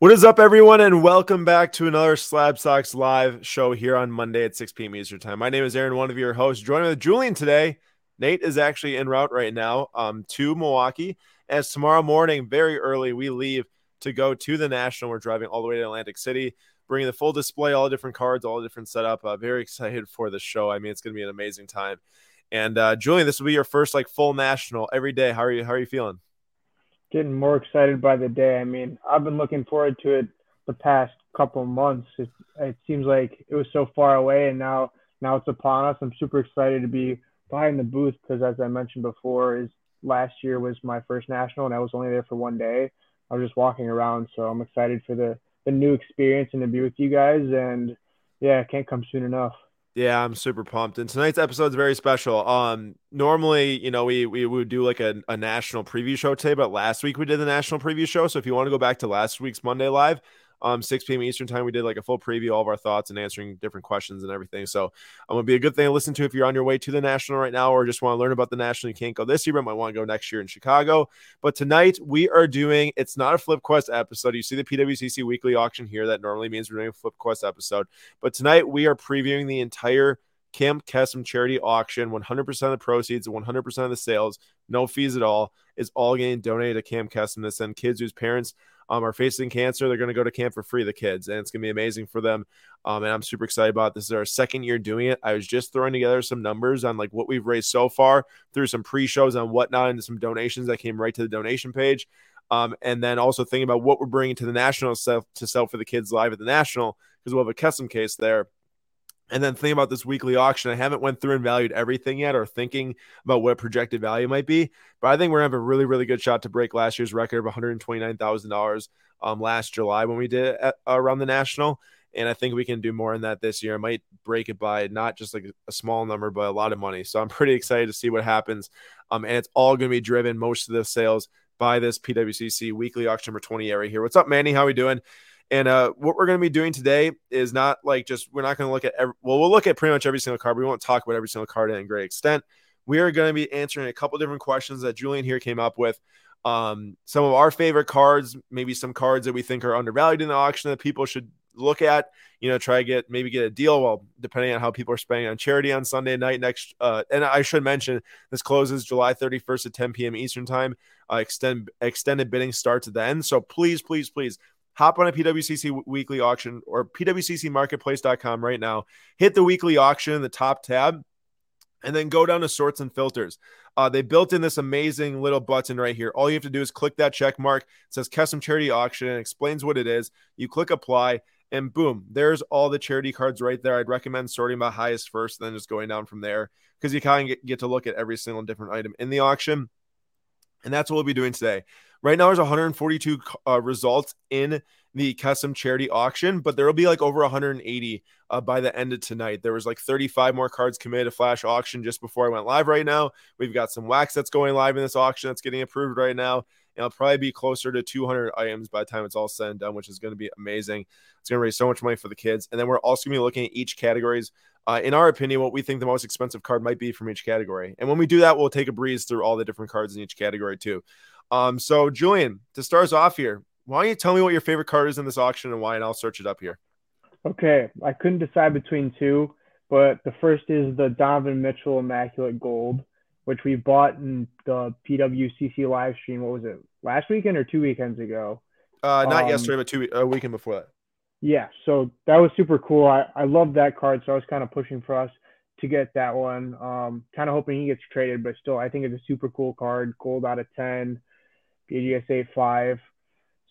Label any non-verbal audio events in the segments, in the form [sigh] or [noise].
What is up, everyone, and welcome back to another Slabstox live show here on Monday at 6 p.m. Eastern Time. My name is Aaron, one of your hosts. Joining with Julian today. Nate is actually en route right now um, to Milwaukee. As tomorrow morning, very early, we leave to go to the National. We're driving all the way to Atlantic City, bringing the full display, all the different cards, all the different setup. Uh, very excited for the show. I mean, it's going to be an amazing time. And uh, Julian, this will be your first like full national every day. How are you? How are you feeling? Getting more excited by the day. I mean, I've been looking forward to it the past couple months. It, it seems like it was so far away, and now now it's upon us. I'm super excited to be behind the booth because, as I mentioned before, is last year was my first national, and I was only there for one day. I was just walking around, so I'm excited for the the new experience and to be with you guys. And yeah, it can't come soon enough. Yeah, I'm super pumped. And tonight's episode is very special. Um, normally, you know, we we would do like a, a national preview show today, but last week we did the national preview show. So if you want to go back to last week's Monday live, um, 6 p.m. Eastern time. We did like a full preview, all of our thoughts and answering different questions and everything. So I'm um, gonna be a good thing to listen to if you're on your way to the national right now, or just want to learn about the national. You can't go this year, but might want to go next year in Chicago. But tonight we are doing. It's not a Flip Quest episode. You see the PWCC weekly auction here. That normally means we're doing a Flip Quest episode, but tonight we are previewing the entire Camp Kesem charity auction. 100% of the proceeds, 100% of the sales, no fees at all, is all getting donated to Camp Kesem to send kids whose parents um, are facing cancer. They're going to go to camp for free, the kids, and it's going to be amazing for them. Um, and I'm super excited about it. this. Is our second year doing it. I was just throwing together some numbers on like what we've raised so far through some pre-shows and whatnot and some donations that came right to the donation page. Um, and then also thinking about what we're bringing to the national to sell for the kids live at the national because we'll have a custom case there and then think about this weekly auction. I haven't went through and valued everything yet or thinking about what projected value might be. But I think we're gonna have a really, really good shot to break last year's record of $129,000 um, last July when we did it at, around the national. And I think we can do more in that this year. I might break it by not just like a small number, but a lot of money. So I'm [laughs] pretty excited to see what happens. Um, and it's all going to be driven, most of the sales by this PWCC weekly auction number 20 area here. What's up, Manny? How are we doing? And uh, what we're going to be doing today is not like just we're not going to look at every, well, we'll look at pretty much every single card. we won't talk about every single card in great extent. We are going to be answering a couple different questions that Julian here came up with. Um, some of our favorite cards, maybe some cards that we think are undervalued in the auction that people should look at. You know, try to get maybe get a deal. Well, depending on how people are spending on charity on Sunday night next. Uh, and I should mention this closes July 31st at 10 p.m. Eastern time. Uh, extend extended bidding starts then. So please, please, please hop on a PWCC weekly auction or PWCCmarketplace.com right now. Hit the weekly auction in the top tab and then go down to sorts and filters. Uh, they built in this amazing little button right here. All you have to do is click that check mark. It says Kesem charity auction and explains what it is. You click apply and boom, there's all the charity cards right there. I'd recommend sorting by highest first, then just going down from there because you kind of get, get to look at every single different item in the auction. And that's what we'll be doing today. Right now, there's 142 uh, results in the Kesem charity auction, but there will be like over 180 uh, by the end of tonight. There was like 35 more cards committed to flash auction just before I went live right now. We've got some wax that's going live in this auction that's getting approved right now. And it'll probably be closer to 200 items by the time it's all said and done, which is going to be amazing. It's going to raise so much money for the kids. And then we're also going to be looking at each categories. Uh, in our opinion, what we think the most expensive card might be from each category. And when we do that, we'll take a breeze through all the different cards in each category too. Um, so Julian, to start us off here, why don't you tell me what your favorite card is in this auction and why, and I'll search it up here. Okay, I couldn't decide between two, but the first is the Donovan Mitchell Immaculate Gold, which we bought in the PWCC live stream. What was it? Last weekend or two weekends ago? Uh, not um, yesterday, but two a weekend before that. Yeah, so that was super cool. I I love that card, so I was kind of pushing for us to get that one. Um, kind of hoping he gets traded, but still, I think it's a super cool card. Gold out of ten. PGSA 5.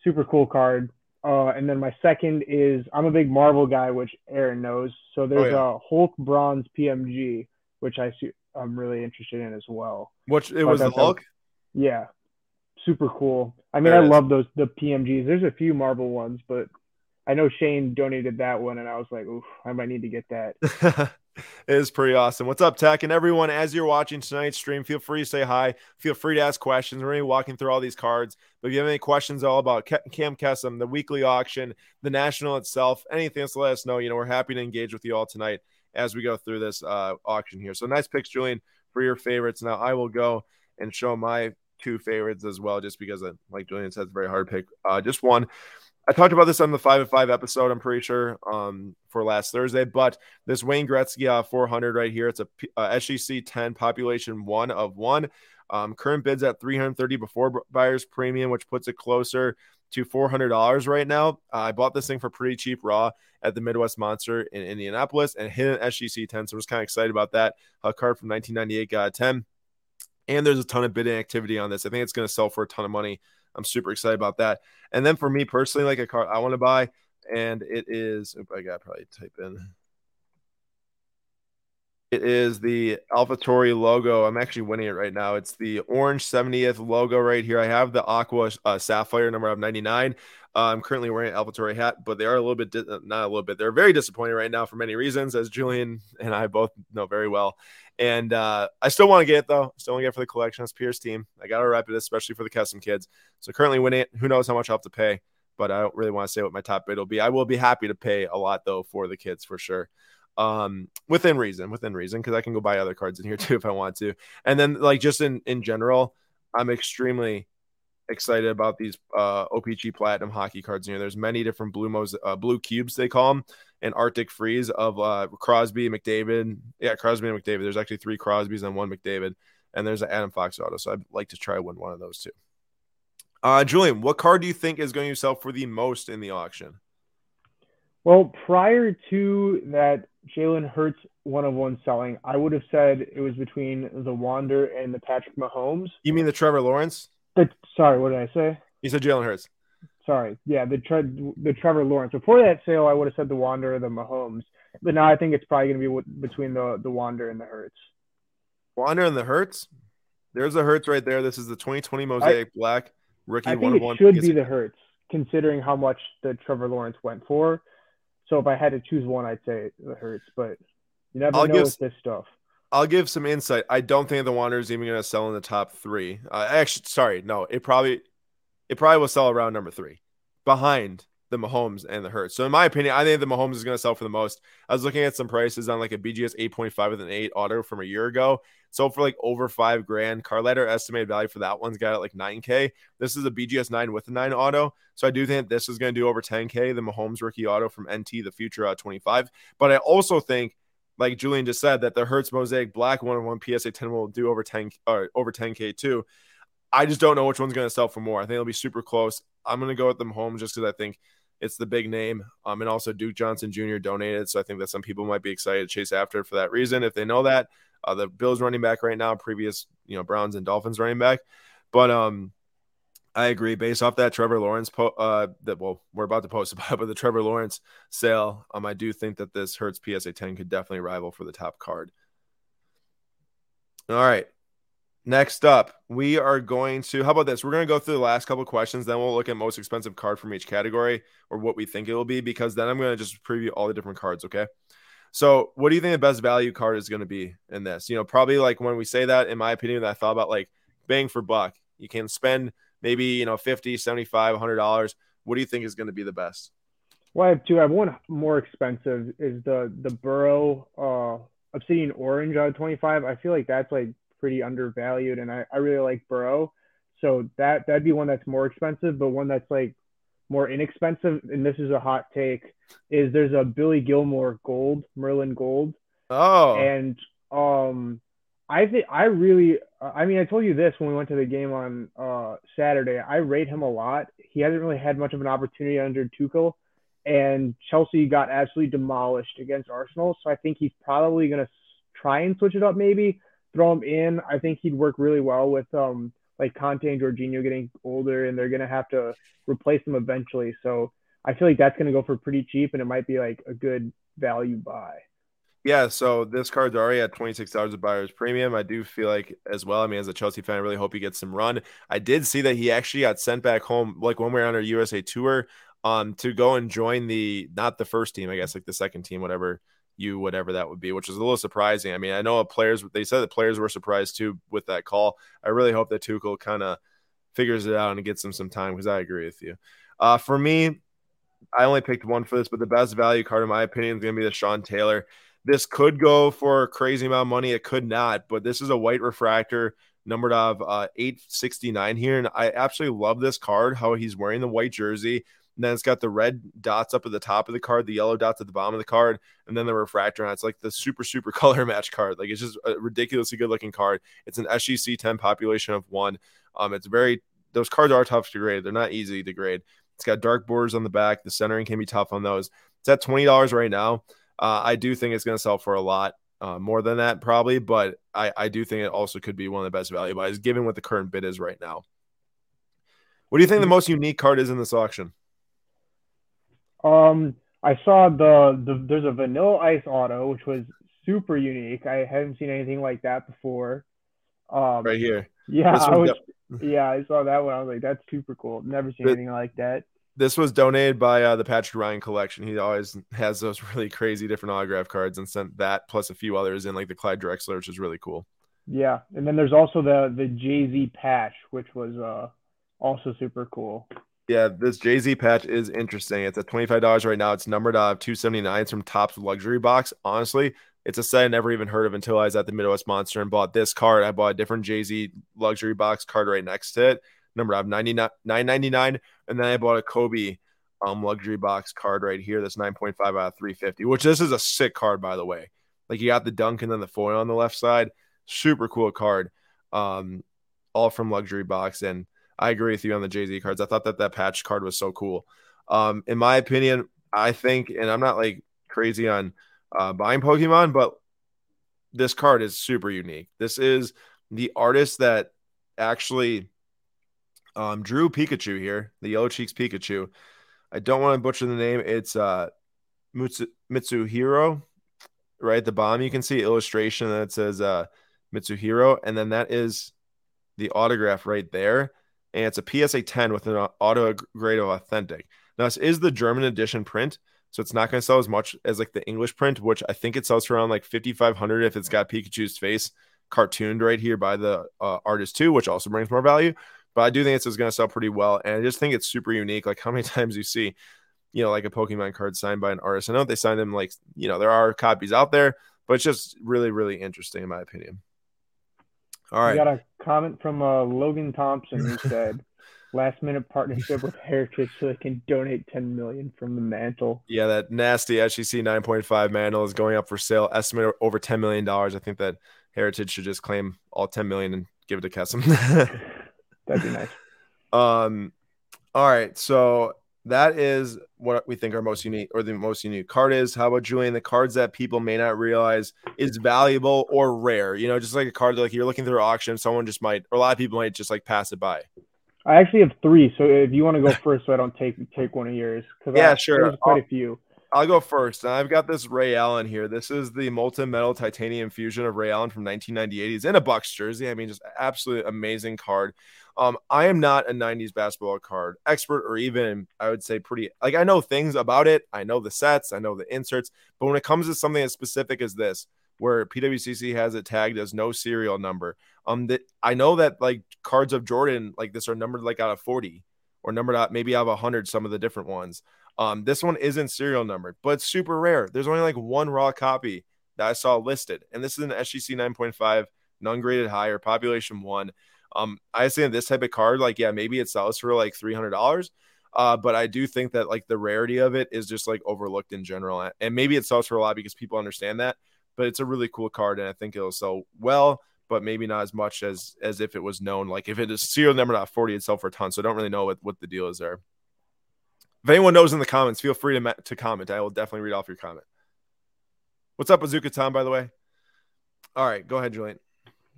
Super cool card. Uh, and then my second is I'm a big Marvel guy, which Aaron knows. So there's oh, yeah. a Hulk Bronze PMG, which I see, I'm really interested in as well. Which it was the Hulk? yeah. Super cool. I mean, there I love those the PMGs. There's a few Marvel ones, but I know Shane donated that one, and I was like, oof, I might need to get that. [laughs] is pretty awesome. What's up, Tech? And everyone, as you're watching tonight's stream, feel free to say hi. Feel free to ask questions. We're going to be walking through all these cards. But if you have any questions all about Camp Kesem, the weekly auction, the national itself, anything else, let us know. You know, we're happy to engage with you all tonight as we go through this uh, auction here. So nice picks, Julian, for your favorites. Now I will go and show my two favorites as well, just because, like Julian said, it's a very hard pick uh, just one. I talked about this on the five of five episode. I'm pretty sure um, for last Thursday, but this Wayne Gretzky uh, 400 right here. It's a, a SGC 10 population one of one. Um, current bids at 330 before buyer's premium, which puts it closer to $400 right now. Uh, I bought this thing for pretty cheap raw at the Midwest Monster in Indianapolis and hit an SGC 10. So I was kind of excited about that. A card from 1998 got a 10. And there's a ton of bidding activity on this. I think it's going to sell for a ton of money. I'm super excited about that. And then for me personally, like a car I want to buy, and it is, I got probably type in. It is the AlphaTauri logo. I'm actually winning it right now. It's the orange 70th logo right here. I have the Aqua uh, Sapphire number of 99. Uh, I'm currently wearing an AlphaTauri hat, but they are a little bit, di- not a little bit, they're very disappointed right now for many reasons, as Julian and I both know very well. And uh, I still want to get it though. Still want to get it for the collection. It's Pierre's team. I got to wrap it, especially for the Kesem kids. So currently winning it. Who knows how much I'll have to pay, but I don't really want to say what my top bid will be. I will be happy to pay a lot though for the kids for sure. Um, within reason, within reason, because I can go buy other cards in here [laughs] too if I want to. And then like just in in general, I'm extremely excited about these uh, OPC Platinum hockey cards in here. There's many different blue mos- uh, blue cubes they call them, and Arctic Freeze of uh, Crosby, McDavid. Yeah, Crosby and McDavid. There's actually three Crosbys and one McDavid, and there's an Adam Fox auto. So I'd like to try win one of those too. Uh, Julian, what card do you think is going to sell for the most in the auction? Well, prior to that Jalen Hurts one of one selling, I would have said it was between the Wander and the Patrick Mahomes. You mean the Trevor Lawrence? The, sorry, what did I say? You said Jalen Hurts. Sorry, yeah, the tre- the Trevor Lawrence. Before that sale, I would have said the Wander or the Mahomes, but now I think it's probably going to be between the the Wander and the Hurts. Wander and the Hurts. There's the Hurts right there. This is the 2020 Mosaic I, Black rookie. I think it one should be the Hurts, considering how much the Trevor Lawrence went for. So if I had to choose one, I'd say the Hurts, but you never I'll know give, with this stuff. I'll give some insight. I don't think the Wander is even going to sell in the top three. Uh, actually, sorry, no, it probably it probably will sell around number three, behind the Mahomes and the Hurts. So in my opinion, I think the Mahomes is going to sell for the most. I was looking at some prices on like a BGS 8.5 with an 8 auto from a year ago. Sold for like over five grand. Card Ladder estimated value for that one's got it like 9K. This is a BGS 9 with a 9 auto. So I do think this is going to do over 10K, the Mahomes rookie auto from NT, the future uh, 25. But I also think like Julian just said, that the Hurts Mosaic Black one on one PSA 10 will do over 10 or over 10K too. I just don't know which one's going to sell for more. I think it'll be super close. I'm going to go with them home just because I think it's the big name. Um, and also Duke Johnson Jr. donated. So I think that some people might be excited to chase after for that reason. If they know that, uh, the Bills running back right now, previous, you know, Browns and Dolphins running back. But um, I agree. Based off that Trevor Lawrence, po- uh, that well, we're about to post [laughs] about, but the Trevor Lawrence sale, um, I do think that this Hurts PSA 10 could definitely rival for the top card. All right. Next up, we are going to. How about this? We're going to go through the last couple questions. Then we'll look at most expensive card from each category or what we think it will be. Because then I'm going to just preview all the different cards. Okay. So, what do you think the best value card is going to be in this? You know, probably like when we say that, in my opinion, that I thought about like bang for buck. You can spend maybe, you know, 50, 75, 100 dollars. What do you think is going to be the best? Well, I have two. I have one more expensive is the the Burrow uh Obsidian Orange out of 25. I feel like that's like pretty undervalued, and I, I really like Burrow. So that that'd be one that's more expensive, but one that's like more inexpensive. And this is a hot take: is there's a Billy Gilmour Gold, Merlin Gold. Oh. And um, I think I really. I mean, I told you this when we went to the game on uh, Saturday. I rate him a lot. He hasn't really had much of an opportunity under Tuchel, and Chelsea got absolutely demolished against Arsenal. So I think he's probably going to try and switch it up, maybe throw him in. I think he'd work really well with um like Kanté and Jorginho getting older, and they're gonna have to replace him eventually. So I feel like that's gonna go for pretty cheap, and it might be like a good value buy. Yeah, so this card's already at twenty six dollars a buyer's premium. I do feel like as well. I mean, as a Chelsea fan, I really hope he gets some run. I did see that he actually got sent back home, like when we were on our USA tour, um, to go and join the not the first team, I guess, like the second team, whatever you whatever that would be, which is a little surprising. I mean, I know players they said the players were surprised too with that call. I really hope that Tuchel kind of figures it out and gets him some time because I agree with you. Uh, for me, I only picked one for this, but the best value card in my opinion is going to be the Sean Taylor. This could go for a crazy amount of money. It could not, but this is a white refractor numbered of uh, 869 here. And I absolutely love this card, how he's wearing the white jersey. And then it's got the red dots up at the top of the card, the yellow dots at the bottom of the card, and then the refractor on. It's like the super super [laughs] color match card. Like it's just a ridiculously good looking card. It's an SGC 10 population of one. Um, it's very those cards are tough to grade. They're not easy to grade. It's got dark borders on the back. The centering can be tough on those. It's at twenty dollars right now. Uh, I do think it's going to sell for a lot uh, more than that, probably, but I, I do think it also could be one of the best value buys given what the current bid is right now. What do you think the mm-hmm. most unique card is in this auction? Um, I saw the, the there's a Vanilla Ice Auto, which was super unique. I haven't seen anything like that before. Um, right here. Yeah, I was, yeah, I saw that one. I was like, that's super cool. Never seen anything like that. This was donated by uh, the Patrick Ryan collection. He always has those [laughs] really crazy different autograph cards and sent that plus a few others in, like the Clyde Drexler, which is really cool. Yeah, and then there's also the the Jay Z patch, which was uh also super cool. Yeah, this Jay Z patch is interesting. It's at twenty five dollars right now. It's numbered out of two seventy nine. It's from Topps luxury box. Honestly, it's a set I never even heard of until I was at the Midwest Monster and bought this card. I bought a different Jay Z luxury box card right next to it. Number of 99 999 and then I bought a Kobe um luxury box card right here. That's 9.5 out of 350, which this is a sick card by the way. Like you got the dunk and then the foil on the left side. Super cool card. Um all from luxury box and I agree with you on the Jay Z cards. I thought that that patch card was so cool. Um, in my opinion, I think, and I'm not like crazy on uh, buying Pokemon, but this card is super unique. This is the artist that actually um, drew Pikachu here, the Yellow Cheeks Pikachu. I don't want to butcher the name. It's uh, Mitsu- Mitsuhiro, right? The bomb you can see illustration that says uh, Mitsuhiro, and then that is the autograph right there. And it's a PSA 10 with an auto grade of authentic. Now, this is the German edition print. So it's not going to sell as much as like the English print, which I think it sells for around like 5,500 if it's got Pikachu's face cartooned right here by the uh, artist too, which also brings more value. But I do think it's going to sell pretty well, and I just think it's super unique. Like how many [laughs] times you see, you know, like a Pokemon card signed by an artist. I know they signed them like you know there are copies out there, but it's just really really interesting in my opinion. All right, we got a comment from uh, Logan Thompson who [laughs] said last minute partnership with Heritage so they can donate 10 million from the mantle. Yeah, that nasty SGC 9.5 mantle is going up for sale. Estimate over 10 million dollars. I think that Heritage should just claim all 10 million and give it to Kesem. [laughs] That'd be nice. [laughs] Um, all right, so that is what we think our most unique or the most unique card is. How about Julian? The cards that people may not realize is valuable or rare. You know, just like a card that like you're looking through auction, someone just might, or a lot of people might just like pass it by. I actually have three. So if you want to go [laughs] first, so I don't take take one of yours, because yeah, I, sure, there's quite I'll, a few. I'll go first. And I've got this Ray Allen here. This is the molten metal titanium fusion of Ray Allen from 1998. He's in a Bucks jersey. I mean, just absolutely amazing card. Um, I am not a 90s basketball card expert or even I would say pretty like I know things about it. I know the sets, I know the inserts, but when it comes to something as specific as this, where PWCC has it tagged as no serial number. Um, that I know that like cards of Jordan like this are numbered like out of 40 or numbered out maybe out of 100, some of the different ones. Um, this one isn't serial numbered, but super rare. There's only like one raw copy that I saw listed, and this is an SGC 9.5, non graded higher, population one. Um, I say this type of card, like, yeah, maybe it sells for like $300. Uh, but I do think that like the rarity of it is just like overlooked in general. And maybe it sells for a lot because people understand that but it's a really cool card, and I think it'll sell well, but maybe not as much as as if it was known. Like if it is serial number not 40, it'd sell for a ton. So I don't really know what, what the deal is there. If anyone knows in the comments, feel free to, to comment. I will definitely read off your comment. What's up, Bazooka Tom, by the way? All right, go ahead, Julian.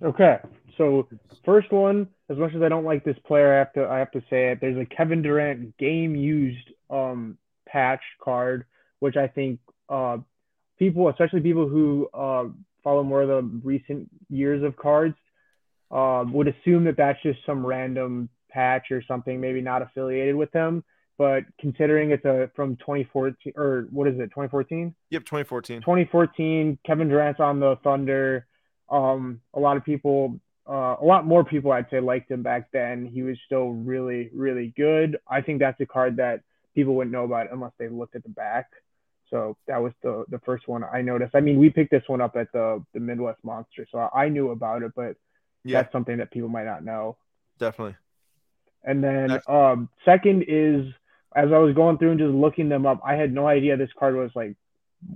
Okay. So first one, as much as I don't like this player, I have to I have to say it. There's a Kevin Durant game used um patch card, which I think uh people, especially people who uh, follow more of the recent years of cards, uh, would assume that that's just some random patch or something, maybe not affiliated with them. But considering it's a from 2014 or what is it, 2014? Yep, 2014. 2014. Kevin Durant's on the Thunder. Um, a lot of people, uh, a lot more people, I'd say, liked him back then. He was still really, really good. I think that's a card that people wouldn't know about unless they looked at the back. So that was the the first one I noticed. I mean, we picked this one up at the the Midwest Monster, so I knew about it, but yeah. that's something that people might not know. Definitely. And then um, second is as I was going through and just looking them up, I had no idea this card was like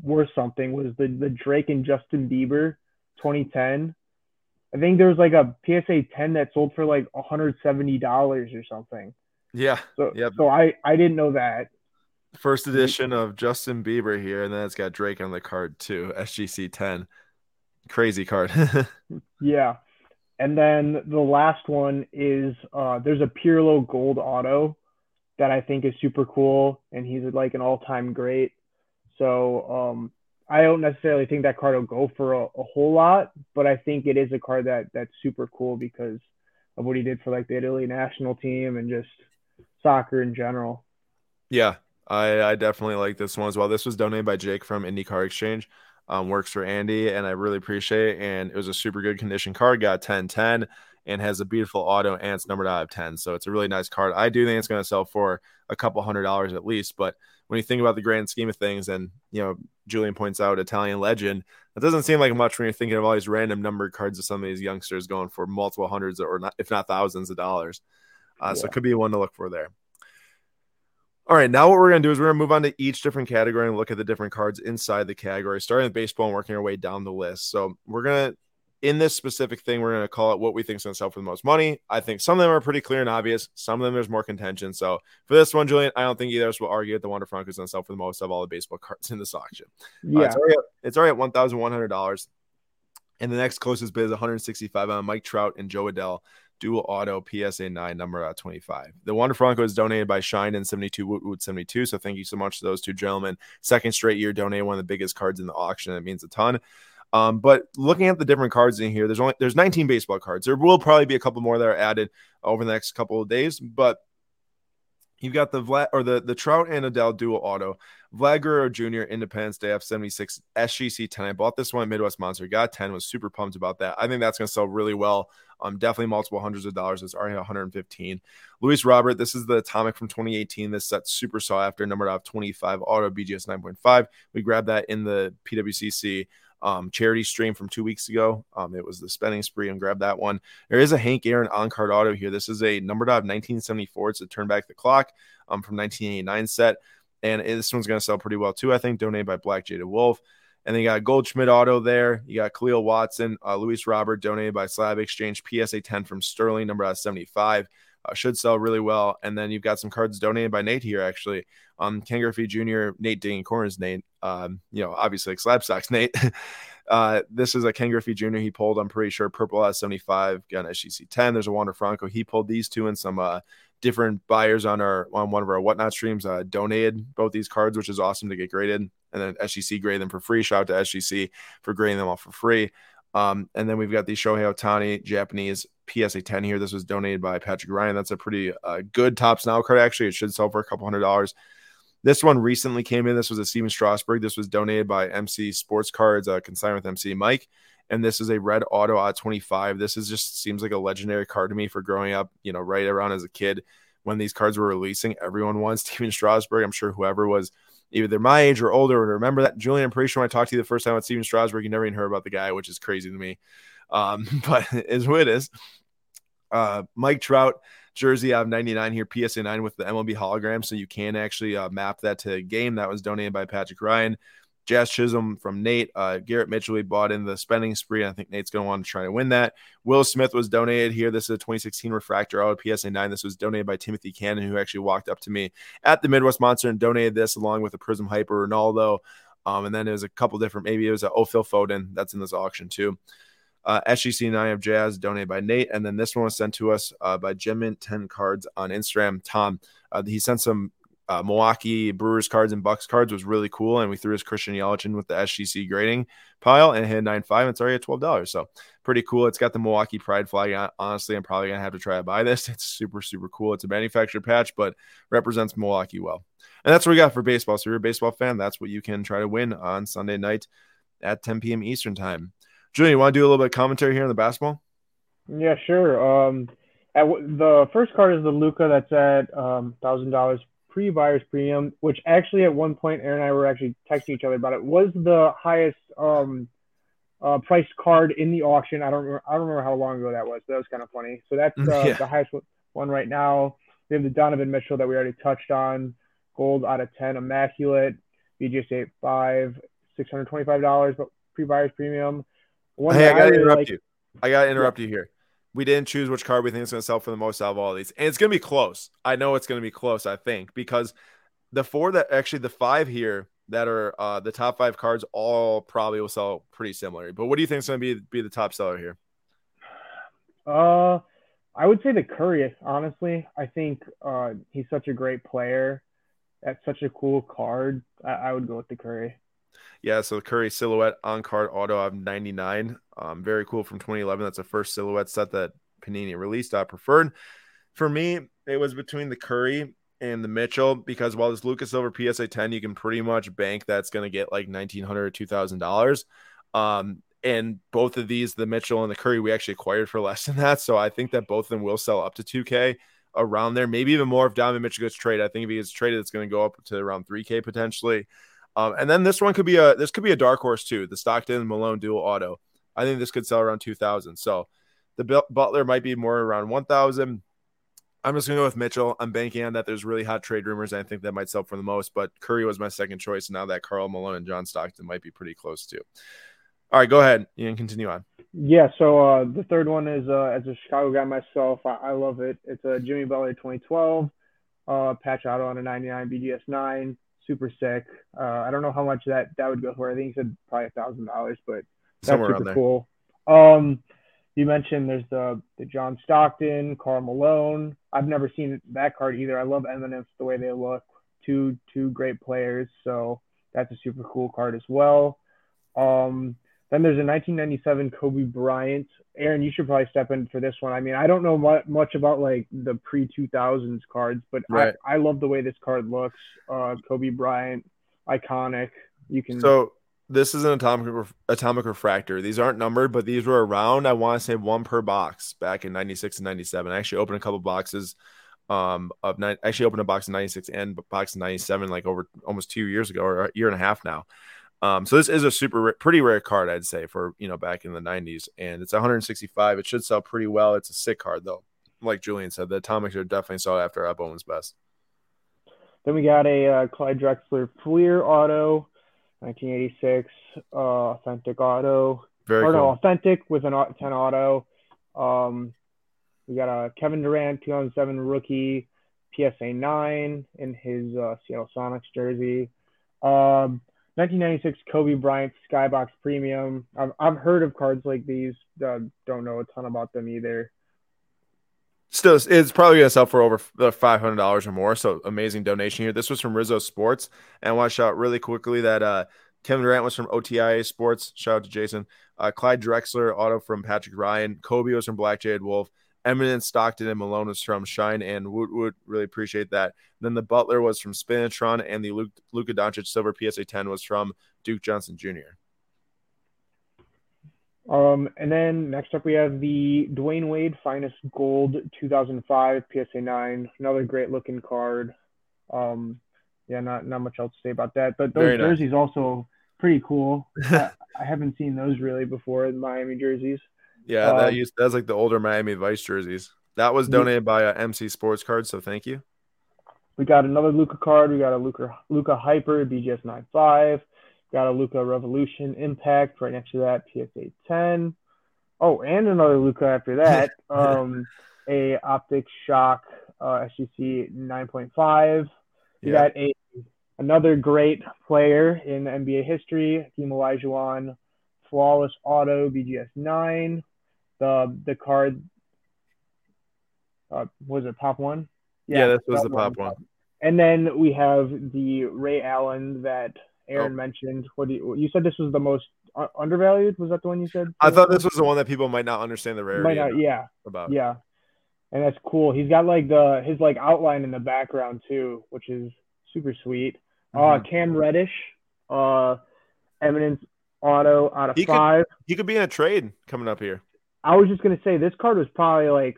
worth something. Was the the Drake and Justin Bieber 2010? I think there was like a PSA 10 that sold for like 170 dollars or something. Yeah. So so I I didn't know that. First edition of Justin Bieber here, and then it's got Drake on the card too. SGC 10. Crazy card. [laughs] yeah. And then the last one is uh, there's a Pirlo Gold Auto that I think is super cool, and he's like an all-time great. So um, I don't necessarily think that card will go for a, a, whole lot, but I think it is a card that that's super cool because of what he did for like the Italy national team and just soccer in general. Yeah, I, I definitely like this one as well. This was donated by Jake from Indy Card Exchange. Um, works for Andy, and I really appreciate it. And it was a super good condition card. Got 10 10 and has a beautiful auto and it's numbered out of 10. So it's a really nice card. I do think it's going to sell for a couple hundred dollars at least. But when you think about the grand scheme of things, and you know, Julian points out Italian legend, that doesn't seem like much when you're thinking of all these random numbered cards of some of these youngsters going for multiple hundreds or not, if not thousands of dollars. Uh, yeah. So it could be one to look for there. All right, now what we're going to do is we're going to move on to each different category and look at the different cards inside the category, starting with baseball and working our way down the list. So we're going to in this specific thing, we're going to call it what we think is going to sell for the most money. I think some of them are pretty clear and obvious. Some of them there's more contention. So for this one, Julian, I don't think either of us will argue that the Wander Franco is going to sell for the most of all the baseball cards in this auction. Yeah, uh, it's, already, it's already at one thousand one hundred dollars, and the next closest bid is one hundred sixty-five on Mike Trout and Jo Adell. Dual auto PSA 9 number 25. The Wander Franco is donated by Shine and 72 Woot Woot 72. So thank you so much to those two gentlemen. Second straight year donated one of the biggest cards in the auction. It means a ton. Um, but looking at the different cards in here, there's only there's 19 baseball cards. There will probably be a couple more that are added over the next couple of days, but you've got the Vlad or the the Trout and Adell dual auto. Vlad Guerrero Jr. Independence Day F76 SGC 10. I bought this one at Midwest Monster. Got 10. Was super pumped about that. I think that's going to sell really well. Um, definitely multiple hundreds of dollars. It's already 115. Luis Robert. This is the Atomic from 2018. This set super sought after numbered out 25 auto BGS 9.5. We grabbed that in the PWCC um, charity stream from two weeks ago. Um, it was the spending spree and grab that one. There is a Hank Aaron on card auto here. This is a numbered out of 1974. It's a turn back the clock um, from 1989 set. And this one's going to sell pretty well too, I think. Donated by Black Jada Wolf. And then you got Goldschmidt Auto there. You got Kahlil Watson, uh, Luis Robert, donated by Slab Exchange, PSA 10 from Sterling, number out of 75. Uh, should sell really well. And then you've got some cards donated by Nate here, actually. Um, Ken Griffey Jr., Nate digging corners, Nate. Um, you know, obviously like Slabstox, [laughs] Nate. uh, this is a Ken Griffey Jr. He pulled, I'm pretty sure, purple at 75, got an SGC 10. There's a Wander Franco. He pulled these two and some uh, different buyers on our on one of our whatnot streams uh, donated both these cards, which is awesome to get graded. And then SGC graded them for free. Shout out to SGC for grading them all for free. Um, and then we've got the Shohei Ohtani Japanese PSA 10 here. This was donated by Patrick Ryan. That's a pretty uh, good Topps Now card, actually. It should sell for a couple hundred dollars. This one recently came in. This was a Stephen Strasburg. This was donated by MC Sports Cards, uh, consigned with MC Mike. And this is a red auto at 25. This is just seems like a legendary card to me for growing up, you know, right around as a kid when these cards were releasing. Everyone wants Stephen Strasburg. I'm sure whoever was either my age or older would remember that. Julian, I'm pretty sure when I talked to you the first time with Stephen Strasburg, you never even heard about the guy, which is crazy to me. Um, [laughs] but is who it is. Uh, Mike Trout jersey out of 99 here, PSA 9 with the MLB hologram. So you can actually uh, map that to a game that was donated by Patrick Ryan. Jazz Chisholm from Nate. Uh, Garrett Mitchell, we bought in the spending spree. I think Nate's going to want to try to win that. Will Smith was donated here. This is a 2016 refractor out of PSA 9. This was donated by Timothy Cannon, who actually walked up to me at the Midwest Monster and donated this along with a Prizm Hyper Ronaldo. Um, and then there's a couple different, maybe it was a Ophil Foden that's in this auction too. Uh, SGC 9 of Jazz donated by Nate. And then this one was sent to us uh, by Jim 10 Cards on Instagram. Tom, uh, he sent some uh, Milwaukee Brewers cards and Bucks cards was really cool, and we threw his Christian Yelich in with the SGC grading pile and hit nine five. It's already at twelve dollars, so pretty cool. It's got the Milwaukee Pride flag. Honestly, I'm probably gonna have to try to buy this. [laughs] It's super super cool. It's a manufactured patch, but represents Milwaukee well. And that's what we got for baseball. So if you're a baseball fan, that's what you can try to win on Sunday night at 10 p.m. Eastern time. Julian, you want to do a little bit of commentary here on the basketball? Yeah, sure. Um, at w- the first card is the Luka that's at um, thousand dollars pre-buyer's premium, which actually at one point Aaron and I were actually texting each other about it, was the highest um, uh, priced card in the auction. I don't remember, I don't remember how long ago that was. But that was kind of funny. So that's [laughs] uh, yeah. the highest one right now. We have the Donovan Mitchell that we already touched on. gold out of 10, immaculate, BGS 8.5, $625, but pre-buyer's premium. One hey, I gotta I really interrupt like, you. I gotta interrupt yeah. you here. We didn't choose which card we think is going to sell for the most out of all these, and it's going to be close. I know it's going to be close. I think because the four that actually the five here that are uh, the top five cards all probably will sell pretty similar. But what do you think is going to be be the top seller here? Uh, I would say the Curry. Honestly, I think uh, he's such a great player. That's such a cool card. I, I would go with the Curry. Yeah, so the Curry silhouette on card auto of 99. Um, very cool from 2011. That's the first silhouette set that Panini released. I preferred. For me, it was between the Curry and the Mitchell because while this Luka's Silver PSA 10, you can pretty much bank that's going to get like 1,900 or $2,000. Um, and both of these, the Mitchell and the Curry, we actually acquired for [laughs] less than that. So I think that both of them will sell up to 2K around there, maybe even more if Donovan Mitchell gets traded. I think if he gets traded, it's going to go up to around 3K potentially. Um, and then this one could be a this could be a dark horse too. The Stockton Malone dual auto. I think this could sell around 2,000. So the Butler might be more around 1,000. I'm just gonna go with Mitchell. I'm banking on that. There's really hot trade rumors. And I think that might sell for the most. But Curry was my second choice. And now that Karl Malone and John Stockton might be pretty close too. All right, go ahead. and continue on. Yeah. So uh, the third one is uh, as a Chicago guy myself, I, I love it. It's a Jimmy Butler 2012 uh, patch auto on a 99 BGS nine. Super sick. Uh, I don't know how much that that would go for. I think he said probably a thousand dollars, but that's Somewhere super cool. Um, you mentioned there's the the John Stockton, Karl Malone. I've never seen that card either. I love Eminence the way they look. Two two great players, so that's a super cool card as well. Um, then there's a 1997 Kobe Bryant. Aaron, you should probably step in for this one. I mean, I don't know much, about like the pre 2000s cards, but right. I, I love the way this card looks. Uh, Kobe Bryant, iconic. You can so this is an atomic atomic refractor. These aren't numbered, but these were around. I want to say one per box back in '96 and '97. I actually opened a couple boxes um of nine. Actually, opened a box in '96 and box in '97, like over almost two years ago or a year and a half now. Um, so this is a super pretty rare card, I'd say, for you know back in the '90s, and it's 165. It should sell pretty well. It's a sick card though. Like Julian said, the atomics are definitely sought after at Bowman's best. Then we got a uh, Clyde Drexler Fleer auto 1986 uh, authentic auto. Very or cool. no, authentic with an 10 auto. Um, we got a Kevin Durant 2007 rookie PSA 9 in his uh, Seattle Sonics jersey. Um, 1996 Kobe Bryant Skybox Premium. I've, I've heard of cards like these. Uh, don't know a ton about them either. Still, it's probably going to sell for over five hundred dollars or more. So amazing donation here. This was from Rizzo Sports, and I want to shout really quickly that uh, Kevin Durant was from OTIA Sports. Shout out to Jason. Uh, Clyde Drexler auto from Patrick Ryan. Kobe was from Black Jade Wolf. Eminence Stockton and Malone was from Shine and Woot Woot. Really appreciate that. Then the Butler was from Spinatron, and the Luke, Luka Doncic Silver PSA 10 was from Duke Johnson Jr. Um, and then next up we have the Dwyane Wade Finest Gold 2005 PSA 9. Another great looking card. Um, yeah, not not much else to say about that. But those Very jerseys nice. also pretty cool. [laughs] I, I, haven't seen those really before in Miami jerseys. Yeah, um, that used that's like the older Miami Vice jerseys. That was donated by a MC Sports Card, so thank you. We got another Luka card. We got a Luka Luka Hyper BGS 95. Got a Luka Revolution Impact right next to that, PSA 10. Oh, and another Luka after [laughs] that. um, a Optic Shock uh, SGC 9.5. We yeah. got a another great player in NBA history, Hakeem Olajuwon, flawless auto BGS 9. The the card uh, was it pop one? Yeah, yeah this was the pop one. one. And then we have the Ray Allen that Aaron oh. mentioned. What do you, you said this was the most undervalued? Was that the one you said? I thought this was the one that people might not understand the rarity. Might not, yeah. About yeah, and that's cool. He's got like the his like outline in the background too, which is super sweet. Uh, mm-hmm. Uh, Cam Reddish, uh, Eminence Auto out of he five. Could, he could be in a trade coming up here. I was just gonna say this card was probably like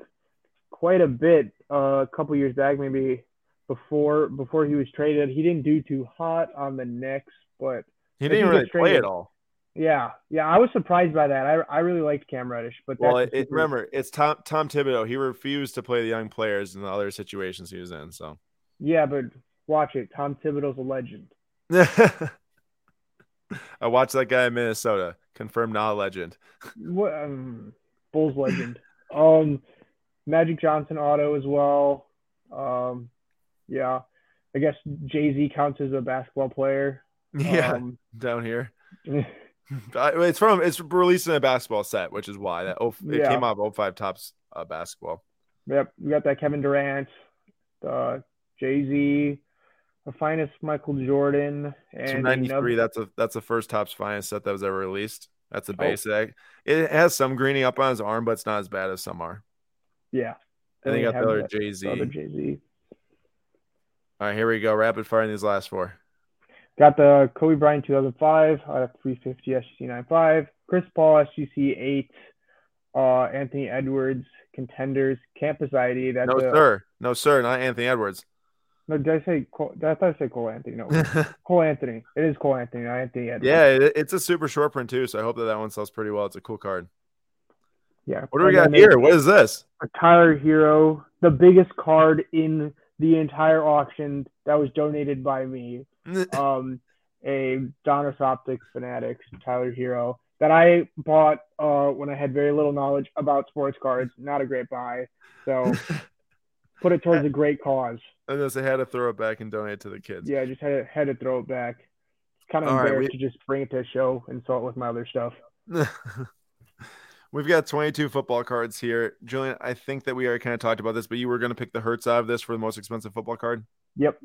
quite a bit uh, a couple years back, maybe before before he was traded. He didn't do too hot on the Knicks, but he didn't really play at all. Yeah, yeah, I was surprised by that. I, I really liked Cam Reddish, but well, it, it, remember it's Tom Tom Thibodeau. He refused to play the young players in the other situations he was in. So yeah, but Watch it. Tom Thibodeau's a legend. [laughs] I watched that guy in Minnesota. Confirmed not a legend. What um, Bulls legend. um, Magic Johnson auto as well. Um, yeah, I guess Jay Z counts as a basketball player. [laughs] Yeah, um, down here. [laughs] it's from it's released in a basketball set, which is why that oh it yeah. came out of 05 Topps uh, basketball. Yep, we got that Kevin Durant, the Jay Z, the finest Michael Jordan, and ninety three. That's a that's the first Topps finest set that was ever released. That's a oh. basic. Oh. It has some greening up on his arm, but it's not as bad as some are. Yeah. And then you got the other Jay Z. Other Jay Z. All right, here we go. Rapid fire in these last four. Got the Kobe Bryant 2005 out of 350 SGC 95. Chris Paul SGC 8. Uh, Anthony Edwards contenders campus ID. That's no a, sir, no sir, not Anthony Edwards. No, did I say Cole? I thought I said Cole Anthony. No, [laughs] Cole Anthony. It is Cole Anthony, not Anthony Edwards. Yeah, it's a super short print too, so I hope that that one sells pretty well. It's a cool card. Yeah. What do we got here? What is this? A Tyler Herro, the biggest card in the entire auction that was donated by me. [laughs] um, a Donruss Optics Fanatics Tyler Herro that I bought uh, when I had very little knowledge about sports cards. Not a great buy. So [laughs] put it towards a great cause. And just had to throw it back and donate to the kids. Yeah, I just had to, had to throw it back. It's kind of All embarrassed right, we... to just bring it to a show and sell it with my other stuff. [laughs] We've got 22 football cards here. Julian, I think that we already kind of talked about this, but you were going to pick the Hurts out of this for the most expensive football card? Yep.